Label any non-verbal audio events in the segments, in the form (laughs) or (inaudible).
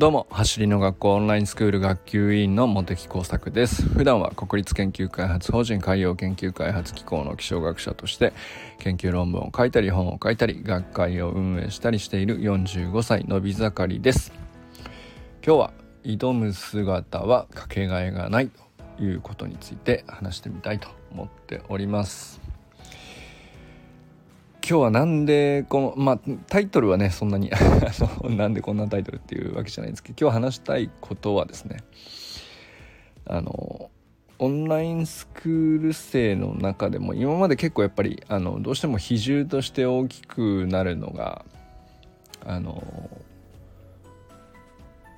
どうも走りの学校オンラインスクール学級委員の茂木耕作です。普段は国立研究開発法人海洋研究開発機構の気象学者として研究論文を書いたり本を書いたり学会を運営したりしている45歳のび盛りです。今日は挑む姿はかけがえがないということについて話してみたいと思っております。今日はなんでこのまあタイトルはねそんなに (laughs) なんでこんなタイトルっていうわけじゃないんですけど今日話したいことはですねあのオンラインスクール生の中でも今まで結構やっぱりあのどうしても比重として大きくなるのがあの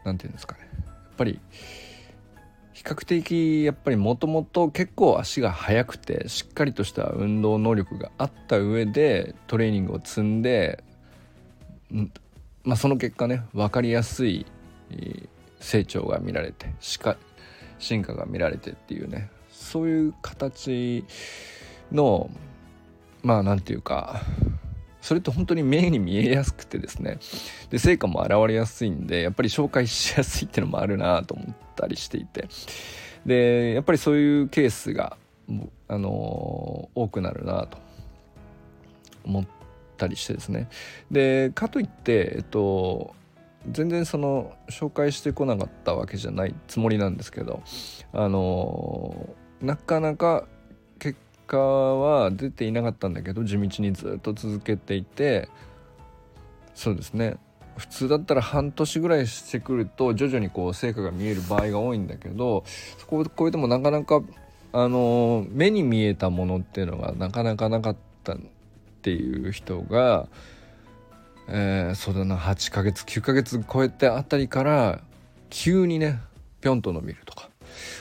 何て言うんですかね。やっぱり比較的やっぱりもともと結構足が速くてしっかりとした運動能力があった上でトレーニングを積んで、まあ、その結果ね分かりやすい成長が見られて進化が見られてっていうねそういう形のまあ何て言うかそれって本当に目に見えやすくてですね。で成果も現れやすいんでやっぱり紹介しやすいっていうのもあるなと思ったりしていて。でやっぱりそういうケースがあの多くなるなと思ったりしてですね。でかといってえっと全然その紹介してこなかったわけじゃないつもりなんですけどあのなかなか果は出ていなかったんだけど地道にずっと続けていてそうですね。普通だったら半年ぐらいしてくると徐々にこう成果が見える場合が多いんだけどそこを超えてもなかなかあの目に見えたものっていうのがなかなかなかったっていう人が、えー、そうだな8ヶ月9ヶ月超えてあたりから急にねぴょんと伸びるとか、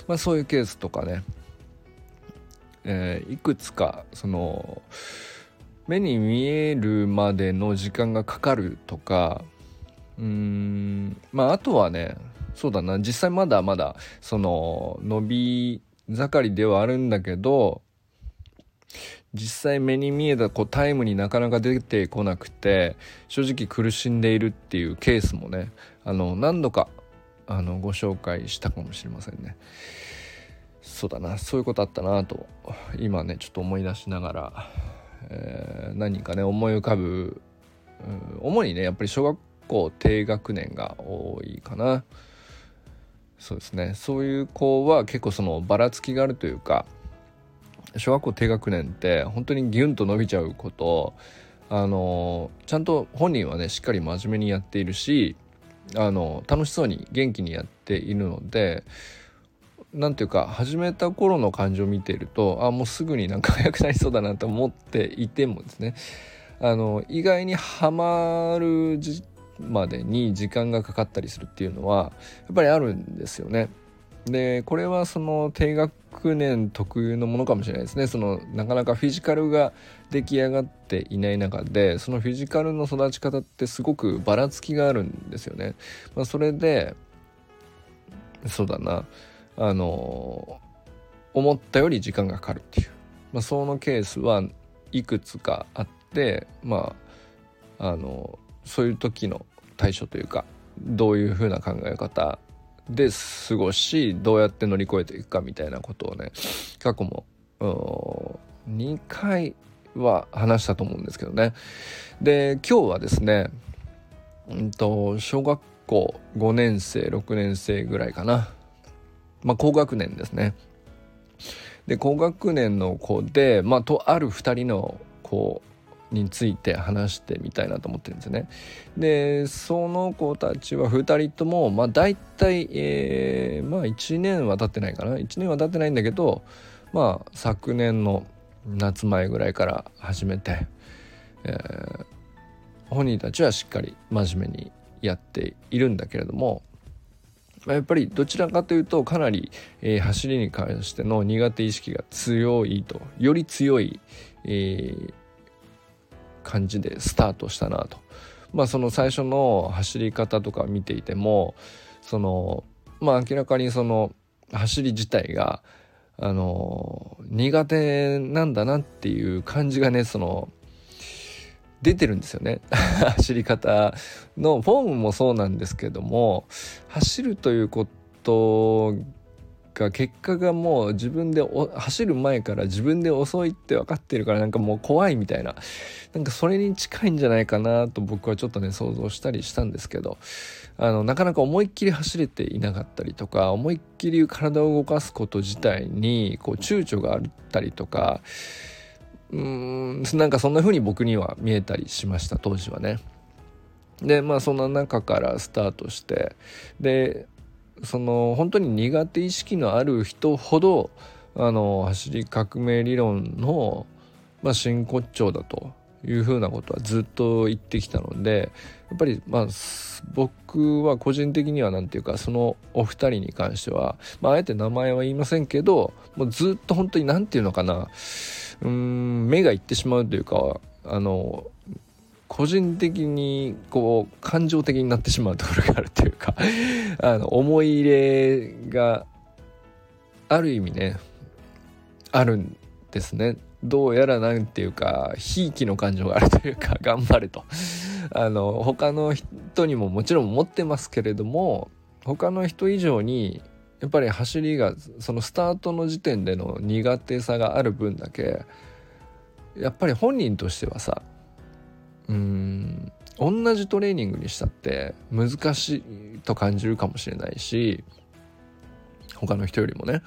まあ、そういうケースとかね。えー、いくつかその目に見えるまでの時間がかかるとかうんまああとはねそうだな実際まだまだその伸び盛りではあるんだけど実際目に見えたこうタイムになかなか出てこなくて正直苦しんでいるっていうケースもねあの何度かあのご紹介したかもしれませんね。そうだなそういうことあったなと今ねちょっと思い出しながら、えー、何かね思い浮かぶ、うん、主にねやっぱり小学校低学年が多いかな。そうですね。そういう子は結構そのばらつきがあるというか小学校低学年って本当にギュンと伸びちゃうことあのちゃんと本人はねしっかり真面目にやっているしあの楽しそうに元気にやっているのでなんていうか始めた頃の感じを見ているとあもうすぐになんか速くなりそうだなと思っていてもですねあの意外にはまるまでに時間がかかったりするっていうのはやっぱりあるんですよね。でこれはその低学年特有のものかもしれないですねそのなかなかフィジカルが出来上がっていない中でそのフィジカルの育ち方ってすごくばらつきがあるんですよね。まあ、それでそうだなあの思ったより時間がかかるっていう、まあ、そのケースはいくつかあってまああのそういう時の対処というかどういうふうな考え方で過ごしどうやって乗り越えていくかみたいなことをね過去も2回は話したと思うんですけどね。で今日はですねうんと小学校5年生6年生ぐらいかな。まあ、高学年ですね。で高学年の子で、まあ、とある2人の子について話してみたいなと思ってるんですね。でその子たちは2人ともまあ大体、えー、まあ1年は経ってないかな1年は経ってないんだけどまあ昨年の夏前ぐらいから始めて、えー、本人たちはしっかり真面目にやっているんだけれどもやっぱりどちらかというとかなり、えー、走りに関しての苦手意識が強いとより強い、えー、感じでスタートしたなと。まあその最初の走り方とか見ていてもそのまあ明らかにその走り自体があの苦手なんだなっていう感じがねその出てるんですよね。(laughs) 走り方のフォームもそうなんですけども走るということが結果がもう自分で走る前から自分で遅いって分かってるからなんかもう怖いみたいな。なんかそれに近いんじゃないかなと僕はちょっとね想像したりしたんですけど。あのなかなか思いっきり走れていなかったりとか思いっきり体を動かすこと自体にこう躊躇があったりとかうーんなんかそんな風に僕には見えたりしました当時はね。でまあそんな中からスタートしてでその本当に苦手意識のある人ほどあの走り革命理論の、まあ、真骨頂だというふうなことはずっと言ってきたのでやっぱりまあ僕は個人的には何て言うかそのお二人に関しては、まあ、あえて名前は言いませんけどもうずっと本当に何て言うのかなうん目がいってしまうというかあの個人的にこう感情的になってしまうところがあるというか (laughs) あの思い入れがある意味ねあるんですね。どうやらなんていうかひいきの感情があるというか (laughs) 頑張れと。あの他の人にももちろん持ってますけれども他の人以上にやっぱり走りがそのスタートの時点での苦手さがある分だけやっぱり本人としてはさうん同じトレーニングにしたって難しいと感じるかもしれないし他の人よりもね、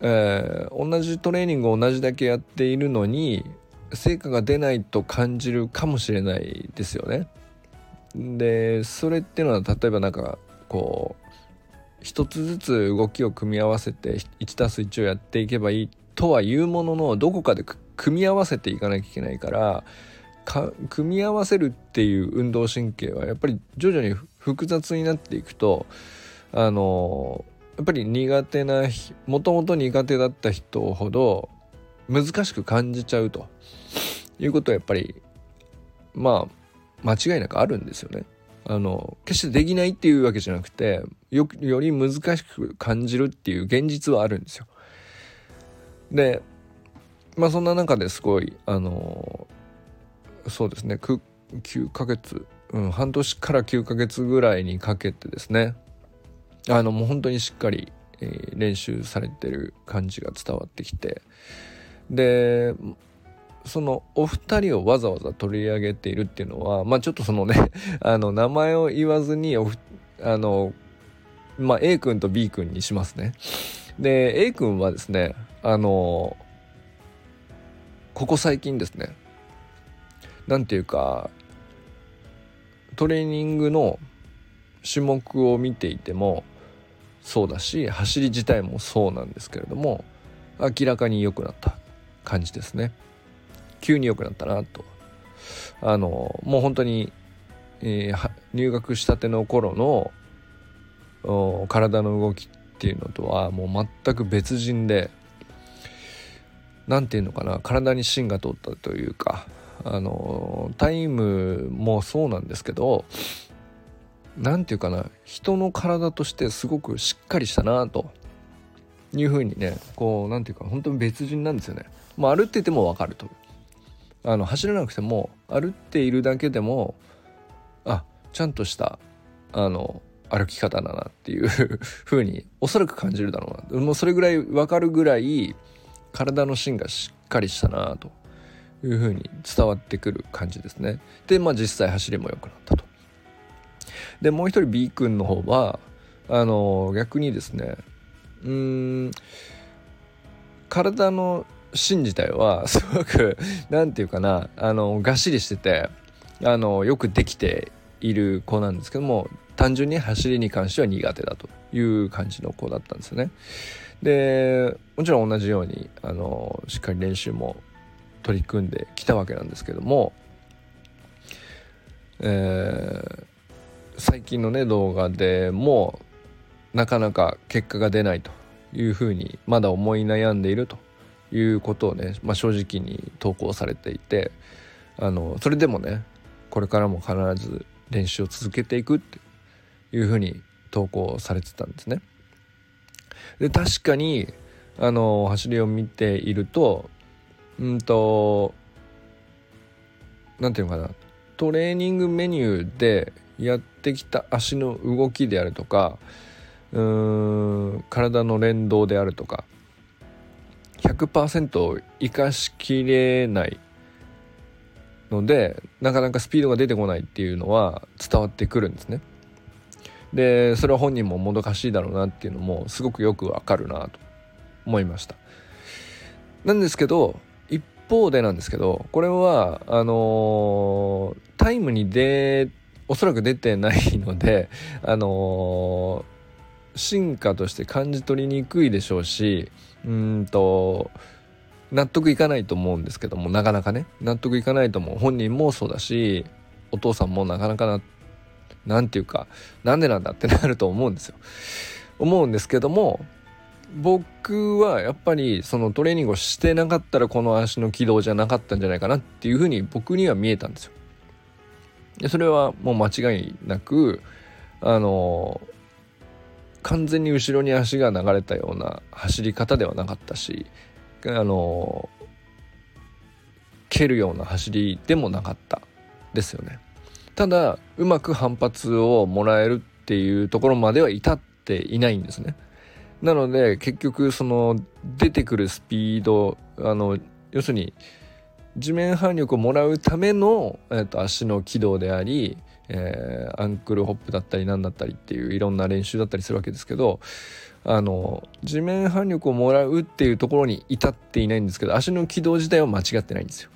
えー、同じトレーニングを同じだけやっているのに成果が出ないと感じるかもしれないですよね。でそれっていうのは例えばなんかこう一つずつ動きを組み合わせて 1+1 をやっていけばいいとは言うもののどこかで組み合わせていかなきゃいけないから組み合わせるっていう運動神経はやっぱり徐々に複雑になっていくとあのやっぱり苦手なもともと苦手だった人ほど難しく感じちゃうということはやっぱりまあ間違いなくあるんですよね。あの決してできないっていうわけじゃなくてよより難しく感じるっていう現実はあるんですよ。でまあそんな中ですごいあのそうですね9ヶ月、うん、半年から9ヶ月ぐらいにかけてですねあのもう本当にしっかり、えー、練習されてる感じが伝わってきてでそのお二人をわざわざ取り上げているっていうのはまあちょっとそのね (laughs) あの名前を言わずにおあのまあ A 君と B 君にしますね。で A 君はですねあのここ最近ですね何ていうかトレーニングの種目を見ていてもそうだし走り自体もそうなんですけれども明らかに良くなった感じですね。急に良くなったなとあのもう本当に、えー、入学したての頃の体の動きっていうのとはもう全く別人で何て言うのかな体に芯が通ったというかあのタイムもそうなんですけど何て言うかな人の体としてすごくしっかりしたなというふうにねこう何て言うか本当に別人なんですよね。まあ、歩ってても分かるとあの走らなくても歩っているだけでもあちゃんとしたあの歩き方だなっていう (laughs) ふうにおそらく感じるだろうなもうそれぐらい分かるぐらい体の芯がしっかりしたなというふうに伝わってくる感じですね。で、まあ実際走りも良くなったと。で、もう一人 B 君の方は、あの、逆にですね、うーん、体の芯自体は (laughs) すごく、何て言うかな、あの、がっしりしてて、あの、よくできている子なんですけども、単純に走りに関しては苦手だという感じの子だったんですよね。でもちろん同じようにあのしっかり練習も取り組んできたわけなんですけども、えー、最近のね動画でもなかなか結果が出ないというふうにまだ思い悩んでいるということをね、まあ、正直に投稿されていてあのそれでもねこれからも必ず練習を続けていくっていうふうに投稿されてたんですね。で確かにあの走りを見ているとうんと何て言うのかなトレーニングメニューでやってきた足の動きであるとかうーん体の連動であるとか100%生かしきれないのでなかなかスピードが出てこないっていうのは伝わってくるんですね。でそれは本人ももどかしいだろうなっていうのもすごくよくわかるなと思いました。なんですけど一方でなんですけどこれはあのー、タイムに出おそらく出てないのであのー、進化として感じ取りにくいでしょうしうんと納得いかないと思うんですけどもなかなかね。納得いかないと思う本人もそうだしお父さんもなかなかななんていうかなんでなんだってなると思うんですよ。思うんですけども僕はやっぱりそのトレーニングをしてなかったらこの足の軌道じゃなかったんじゃないかなっていうふうに僕には見えたんですよ。でそれはもう間違いなくあの完全に後ろに足が流れたような走り方ではなかったしあの蹴るような走りでもなかった。ですよね。ただうまく反発をもらえるっていうところまでは至っていないんですね。なので結局その出てくるスピードあの要するに地面反力をもらうための、えー、と足の軌道であり、えー、アンクルホップだったり何だったりっていういろんな練習だったりするわけですけどあの地面反力をもらうっていうところに至っていないんですけど足の軌道自体は間違ってないんですよ。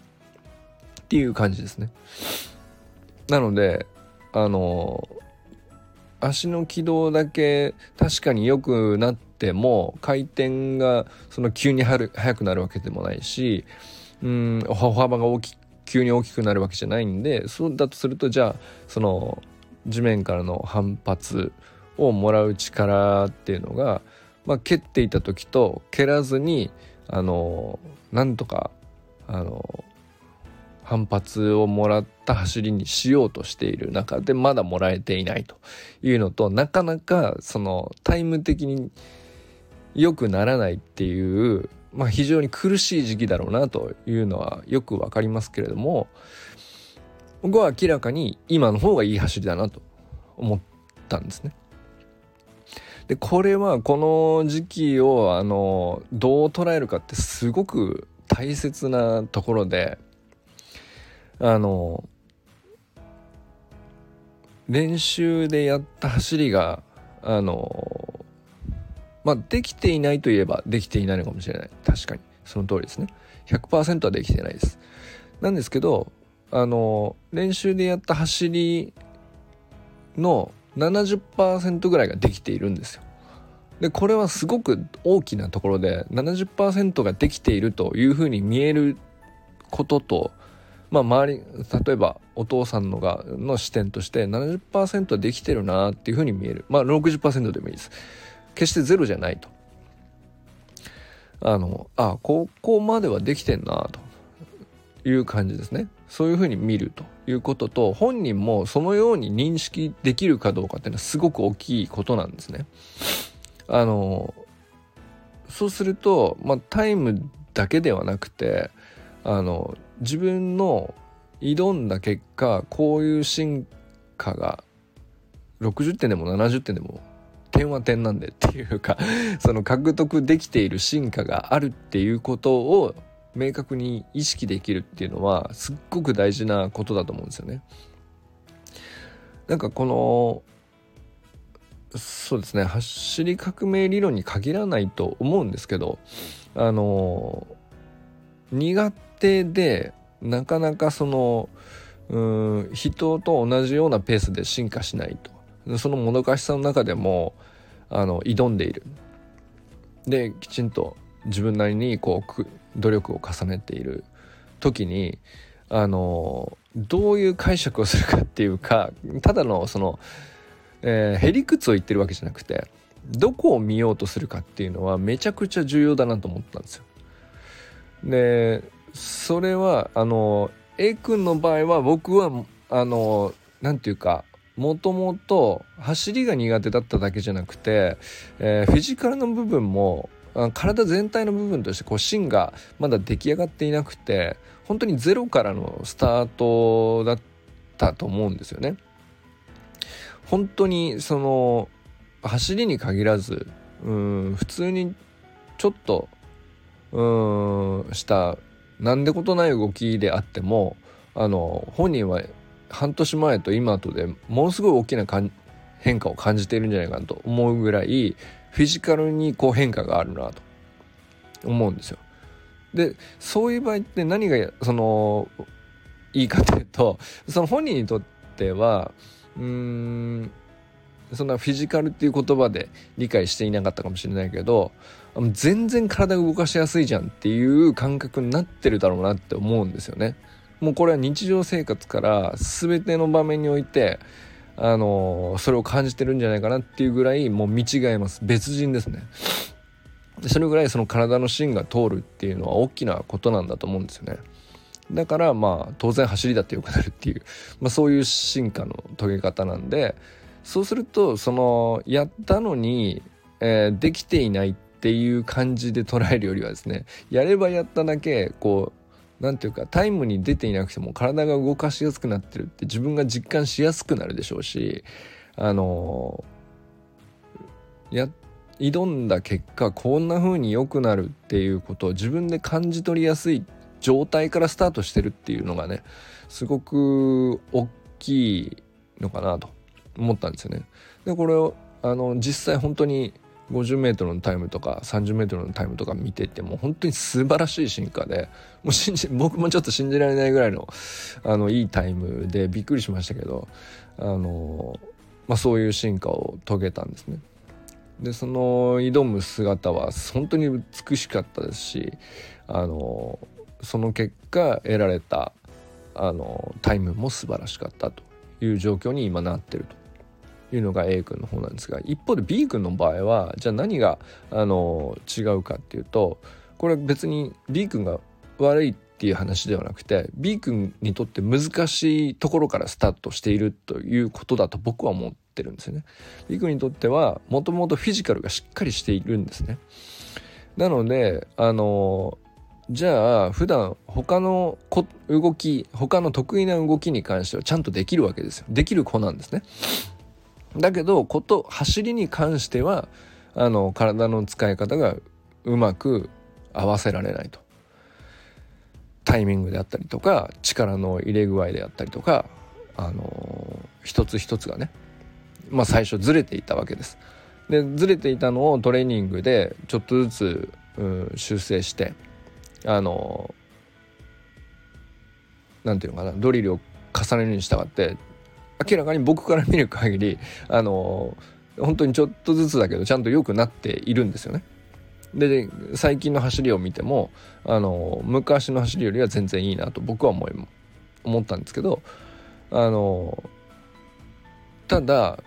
っていう感じですね。なのであの足の軌道だけ確かに良くなっても回転がその急に速くなるわけでもないしうん歩幅が大き急に大きくなるわけじゃないんでそうだとするとじゃあその地面からの反発をもらう力っていうのが、まあ、蹴っていた時と蹴らずにあのなんとかあの反発をもらった走りにしようとしている中でまだもらえていないというのとなかなかそのタイム的に良くならないっていうまあ、非常に苦しい時期だろうなというのはよくわかりますけれども僕は明らかに今の方がいい走りだなと思ったんですね。でこれはこの時期をあのどう捉えるかってすごく大切なところであの練習でやった走りがあのまあ、できていないといえばできていないのかもしれない。確かに。その通りですね。100%はできてないです。なんですけど、あの、練習でやった走りの70%ぐらいができているんですよ。で、これはすごく大きなところで、70%ができているというふうに見えることと、まあ、周り例えばお父さんのがの視点として70%できてるなっていうふうに見えるまあ60%でもいいです決してゼロじゃないと。あの、あ、ここまではできてんなという感じですね。そういうふうに見るということと、本人もそのように認識できるかどうかっていうのはすごく大きいことなんですね。あの、そうすると、まあ、タイムだけではなくて、あの、自分の挑んだ結果、こういう進化が60点でも70点でも点は点なんでっていうか (laughs) その獲得できている進化があるっていうことを明確に意識できるっていうのはすっごく大事なことだと思うんですよね。なんかこのそうですね走り革命理論に限らないと思うんですけどあの苦手でなかなかそのうん人と同じようなペースで進化しないとそのもどかしさの中でもあの挑んでいるできちんと自分なりにこう努力を重ねている時にあのどういう解釈をするかっていうかただのその、えー、へりくつを言ってるわけじゃなくてどこを見ようとするかっていうのはめちゃくちゃ重要だなと思ったんですよ。でそれはあの A 君の場合は僕はあの何て言うかもともと走りが苦手だっただけじゃなくて、えー、フィジカルの部分も体全体の部分としてこう芯がまだ出来上がっていなくて本当にゼロからのスタートだったと思うんですよね。本当にその走りに限らずうん普通にちょっとうんしたなんでことない動きであってもあの本人は半年前と今とでものすごい大きな変化を感じているんじゃないかなと思うぐらいフィジカルにこう変化があるなと思うんですよ。でそういう場合って何がそのいいかというと (laughs) その本人にとってはうーんそんなフィジカルっていう言葉で理解していなかったかもしれないけど全然体動かしやすいじゃんっていう感覚になってるだろうなって思うんですよね。もうこれは日常生活から全ての場面においてあのそれを感じてるんじゃないかなっていうぐらいもう見違えます。別人ですね。それぐらいその体の芯が通るっていうのは大きなことなんだと思うんですよね。だからまあ当然走りだってよくなるっていう、まあ、そういう進化の遂げ方なんでそうするとそのやったのに、えー、できていないっていう感じで捉えるよりはですねやればやっただけこう何ていうかタイムに出ていなくても体が動かしやすくなってるって自分が実感しやすくなるでしょうしあのや挑んだ結果こんな風に良くなるっていうことを自分で感じ取りやすい状態からスタートしてるっていうのがねすごく大きいのかなと思ったんですよね。でこれをあの実際本当に 50m のタイムとか 30m のタイムとか見てても本当に素晴らしい進化でもう信じ僕もちょっと信じられないぐらいのあのいいタイムでびっくりしましたけどあの、まあ、そういう進化を遂げたんですね。でその挑む姿は本当に美しかったですしあのその結果得られたあのタイムも素晴らしかったという状況に今なってるというのが A 君の方なんですが一方で B 君の場合はじゃあ何があの違うかっていうとこれ別に B 君が悪いっていう話ではなくて B 君にとって難しいところからスタートしているということだと僕は思ってるんですよね。B 君にとってはもともとフィジカルがしっかりしているんですね。なのであのじゃあ普段他の動き他の得意な動きに関してはちゃんとできるわけですよできる子なんですねだけどこと走りに関してはあの体の使い方がうまく合わせられないとタイミングであったりとか力の入れ具合であったりとかあの一つ一つがねまあ最初ずれていたわけです。でずれていたのをトレーニングでちょっとずつ、うん、修正してあのなんていうのかなドリルを重ねるに従って明らかに僕から見る限りあの本当にちょっとずつだけどちゃんと良くなっているんですよね。で最近の走りを見てもあの昔の走りよりは全然いいなと僕は思い思ったんですけどあのただ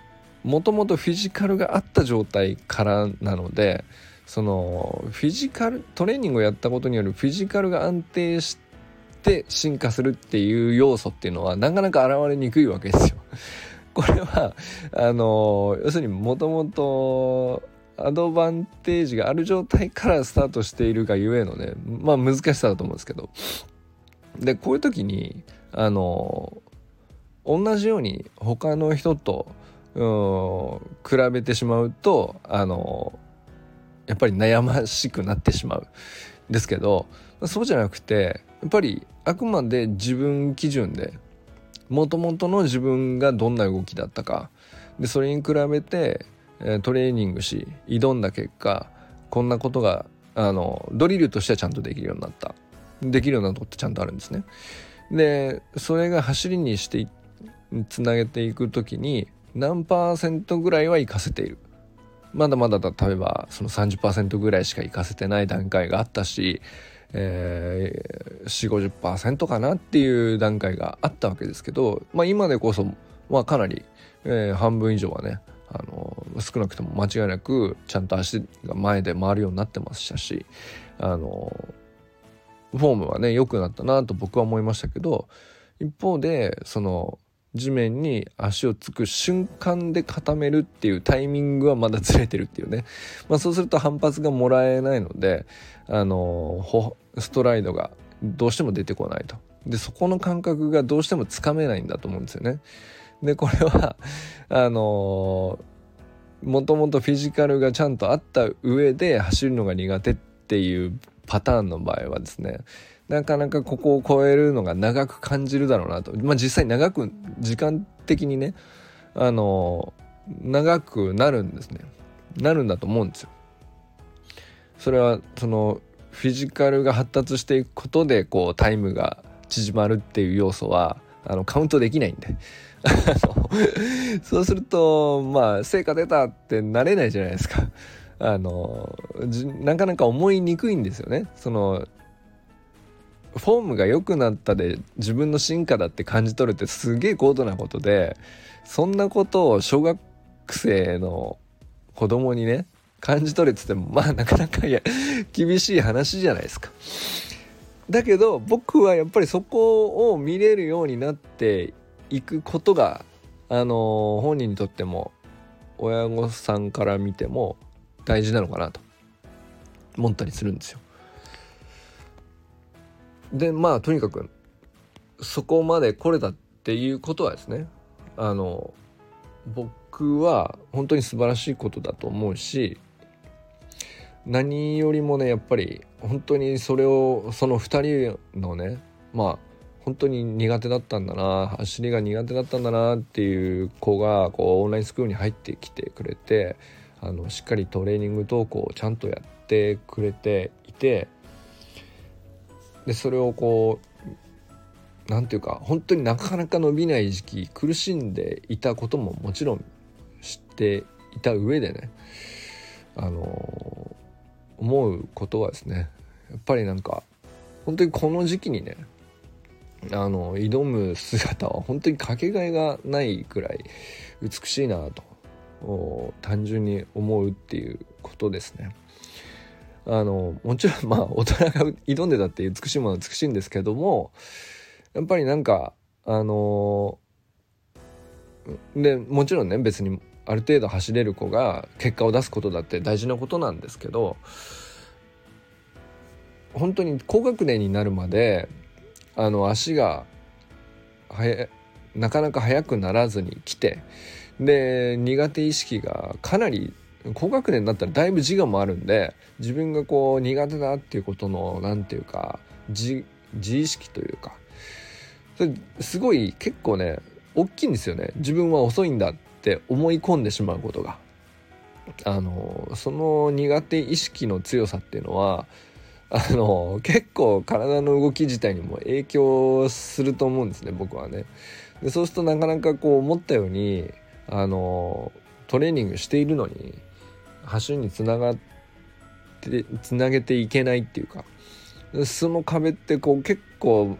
もともとフィジカルがあった状態からなのでそのフィジカルトレーニングをやったことによるフィジカルが安定して進化するっていう要素っていうのはなかなか現れにくいわけですよ。(laughs) これはあの要するにもともとアドバンテージがある状態からスタートしているがゆえのねまあ難しさだと思うんですけどでこういう時にあの同じように他の人と比べてしまうとあのやっぱり悩ましくなってしまうですけどそうじゃなくてやっぱりあくまで自分基準でもともとの自分がどんな動きだったか。でそれに比べてトレーニングし挑んだ結果こんなことがあのドリルとしてはちゃんとできるようになった。できるようなことってちゃんとあるんですね。でそれが走りにしてつなげていく時に何パーセントぐらいは活かせている。まだまだ例えばその30%ぐらいしか活かせてない段階があったし、えー、450%かなっていう段階があったわけですけど、まあ、今でこそ、まあ、かなり、えー、半分以上はねあの少なくとも間違いなくちゃんと足が前で回るようになってましたしあのフォームはね良くなったなと僕は思いましたけど一方でその地面に足をつく瞬間で固めるっていうタイミングはまだずれてるっていうね、まあ、そうすると反発がもらえないのであのストライドがどうしても出てこないとでそこの感覚がどうしてもつかめないんだと思うんですよね。でこれは (laughs) あのもともとフィジカルがちゃんとあった上で走るのが苦手っていうパターンの場合はですねなかなかここを超えるのが長く感じるだろうなとまあ実際長く時間的にねあの長くなるんですねなるんだと思うんですよ。それはそのフィジカルが発達していくことでこうタイムが縮まるっていう要素はあのカウントできないんで (laughs) そうするとまあ成果出たってなれないじゃないですか。あのなかなか思いにくいんですよね。そのフォームが良くなったで自分の進化だって感じ取るってすげえ高度なことでそんなことを小学生の子供にね感じ取れって言ってもまあなかなかいや厳しい話じゃないですか。だけど僕はやっぱりそこを見れるようになっていくことがあの本人にとっても親御さんから見ても大事なのかなと思ったりするんですよ。でまあとにかくそこまで来れたっていうことはですねあの僕は本当に素晴らしいことだと思うし何よりもねやっぱり本当にそれをその2人のねまあ本当に苦手だったんだな走りが苦手だったんだなっていう子がこうオンラインスクールに入ってきてくれてあのしっかりトレーニング投稿をちゃんとやってくれていてでそれをこう何て言うか本当になかなか伸びない時期苦しんでいたことももちろん知っていた上でねあの思うことはですねやっぱりなんか本当にこの時期にねあの挑む姿は本当にかけがえがないくらい美しいなと単純に思うっていうことですね。あのもちろんまあ大人が挑んでたって美しいものは美しいんですけどもやっぱりなんかあのでもちろんね別にある程度走れる子が結果を出すことだって大事なことなんですけど本当に高学年になるまであの足がなかなか速くならずに来てで苦手意識がかなり高学年になったらだいぶ自我もあるんで自分がこう苦手だっていうことの何て言うか自意識というかそれすごい結構ね大きいんですよね。自分は遅いんだっって思い込んでしまうことが。あのその苦手意識の強さっていうのはあの結構体の動き自体にも影響すると思うんですね僕はね。でそうするとなかなかこう思ったようにあのトレーニングしているのに走りにつながってつなげていけないっていうかその壁ってこう結構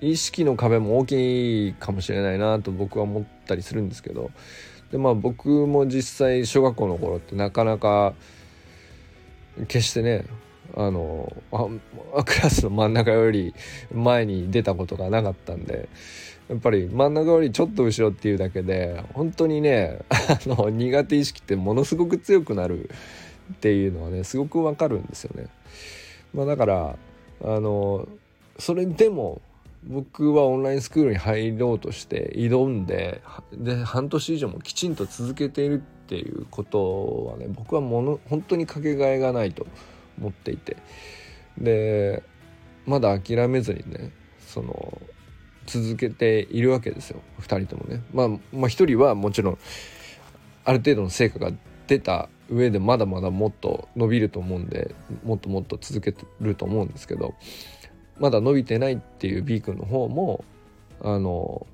意識の壁も大きいかもしれないなと僕は思ったりするんですけどでまあ僕も実際小学校の頃ってなかなか決してねあのあクラスの真ん中より前に出たことがなかったんでやっぱり真ん中よりちょっと後ろっていうだけで本当にねあの苦手意識ってものすごく強くなるっていうのはねすごくわかるんですよね。まあ、だからあのそれでも僕はオンラインスクールに入ろうとして挑んでで半年以上もきちんと続けているっていうことはね僕はもの本当にかけがえがないと思っていて。でまだ諦めずにねその続けているわけですよ。2人ともね、まあ、まあ1人はもちろんある程度の成果が出た上でまだまだもっと伸びると思うんでもっともっと続けてると思うんですけどまだ伸びてないっていう B 君の方もあの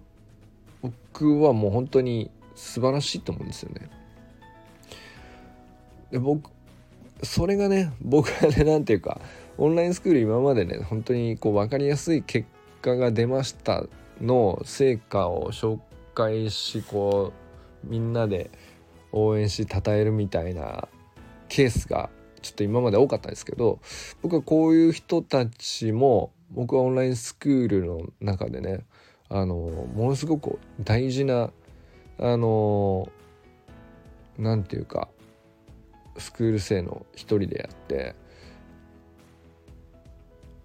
僕はもう本当に素晴らしいと思うんですよね。で僕それがね僕はね何ていうかオンラインスクール今までね本当にこう分かりやすい結果が出ましたの成果を紹介しこうみんなで応援し称えるみたいなケースがちょっと今まで多かったんですけど僕はこういう人たちも僕はオンラインスクールの中でねあのものすごく大事なあのなんていうかスクール生の一人であって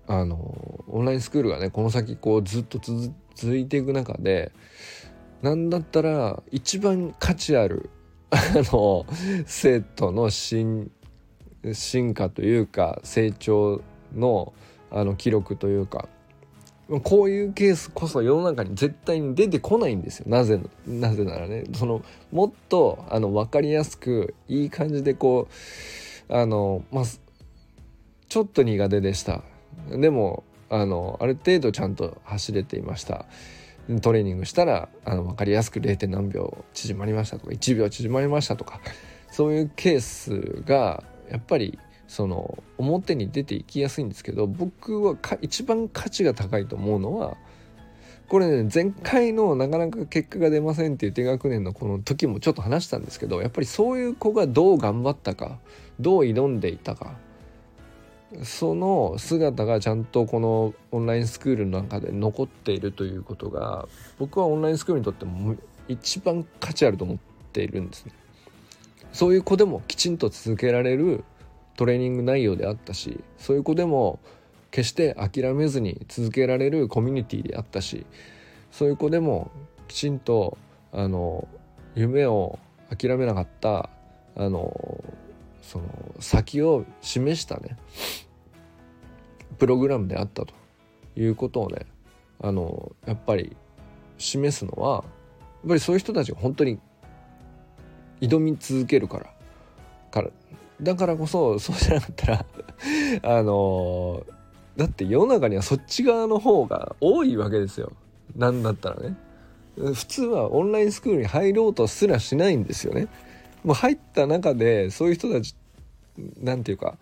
あのオンラインスクールがねこの先こうずっと続いていく中でなんだったら一番価値ある (laughs) あの生徒の進進化というか成長のあの記録というか。こういうケースこそ世の中に絶対に出てこないんですよ。なぜなぜならね。そのもっとあの分かりやすくいい感じでこうあのまあちょっと苦手でした。でもあのある程度ちゃんと走れていました。トレーニングしたらあの分かりやすく 0. 何秒縮まりましたとか1秒縮まりましたとかそういうケースがやっぱりその表に出ていきやすいんですけど僕は一番価値が高いと思うのはこれね前回のなかなか結果が出ませんっていう低学年のこの時もちょっと話したんですけどやっぱりそういう子がどう頑張ったかどう挑んでいたかその姿がちゃんとこのオンラインスクールの中で残っているということが僕はオンラインスクールにとっても一番価値あると思っているんですね。そういう子でもきちんと続けられるトレーニング内容であったしそういう子でも決して諦めずに続けられるコミュニティであったしそういう子でもきちんとあの夢を諦めなかったあのその先を示したねプログラムであったということをねあのやっぱり示すのはやっぱりそういう人たちが本当に挑み続けるから。からだからこそ (laughs) そうじゃなかったらあのだって世の中にはそっち側の方が多いわけですよ。なんだったらね。普通はオンラインスクールに入ろうとすらしないんですよね。もう入った中でそういう人たちなんていうか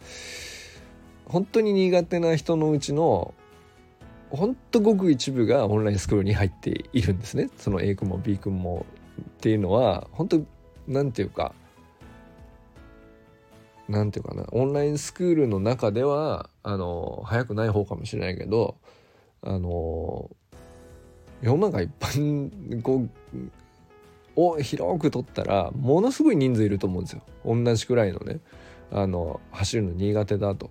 本当に苦手な人のうちのほんとごく一部がオンラインスクールに入っているんですね。その A 君も B 君もっていうのは本当なんていうかなんていうかなオンラインスクールの中ではあの早くない方かもしれないけどあの世の中一般こうを広く取ったらものすごい人数いると思うんですよ。同じくらいのね。あの走るの苦手だと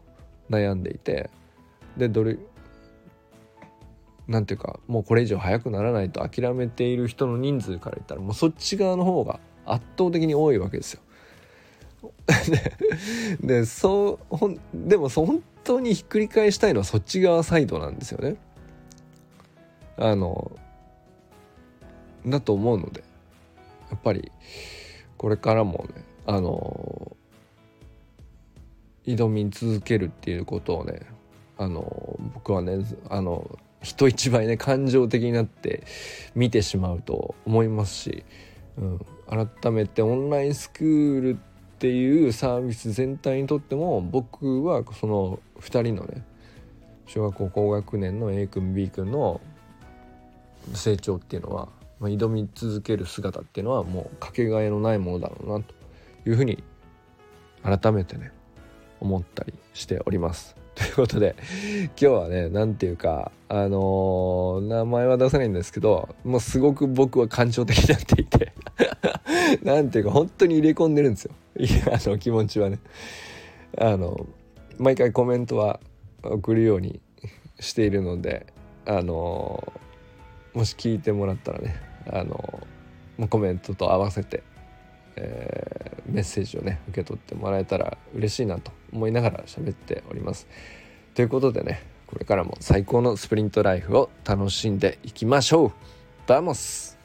悩んでいて。でどれなんていうかもうこれ以上速くならないと諦めている人の人数から言ったらもうそっち側の方が圧倒的に多いわけですよ。(laughs) でそうほんでも本当にひっくり返したいのはそっち側サイドなんですよね。あのだと思うのでやっぱりこれからもねあの挑み続けるっていうことをねあの僕はねあの人一倍ね感情的になって見てしまうと思いますし、うん、改めてオンラインスクールっていうサービス全体にとっても僕はその2人のね小学校高学年の A 君 B 君の成長っていうのは、まあ、挑み続ける姿っていうのはもうかけがえのないものだろうなというふうに改めてね思ったりしております。ということで今日はね何ていうかあのー、名前は出せないんですけどもうすごく僕は感情的になっていて (laughs) 何ていうか本当に入れ込んでるんですよ。あの気持ちはね。あの毎回コメントは送るようにしているのであのもし聞いてもらったらねあのコメントと合わせてえー、メッセージをね受け取ってもらえたら嬉しいなと思いながら喋っております。ということでねこれからも最高のスプリントライフを楽しんでいきましょう Vamos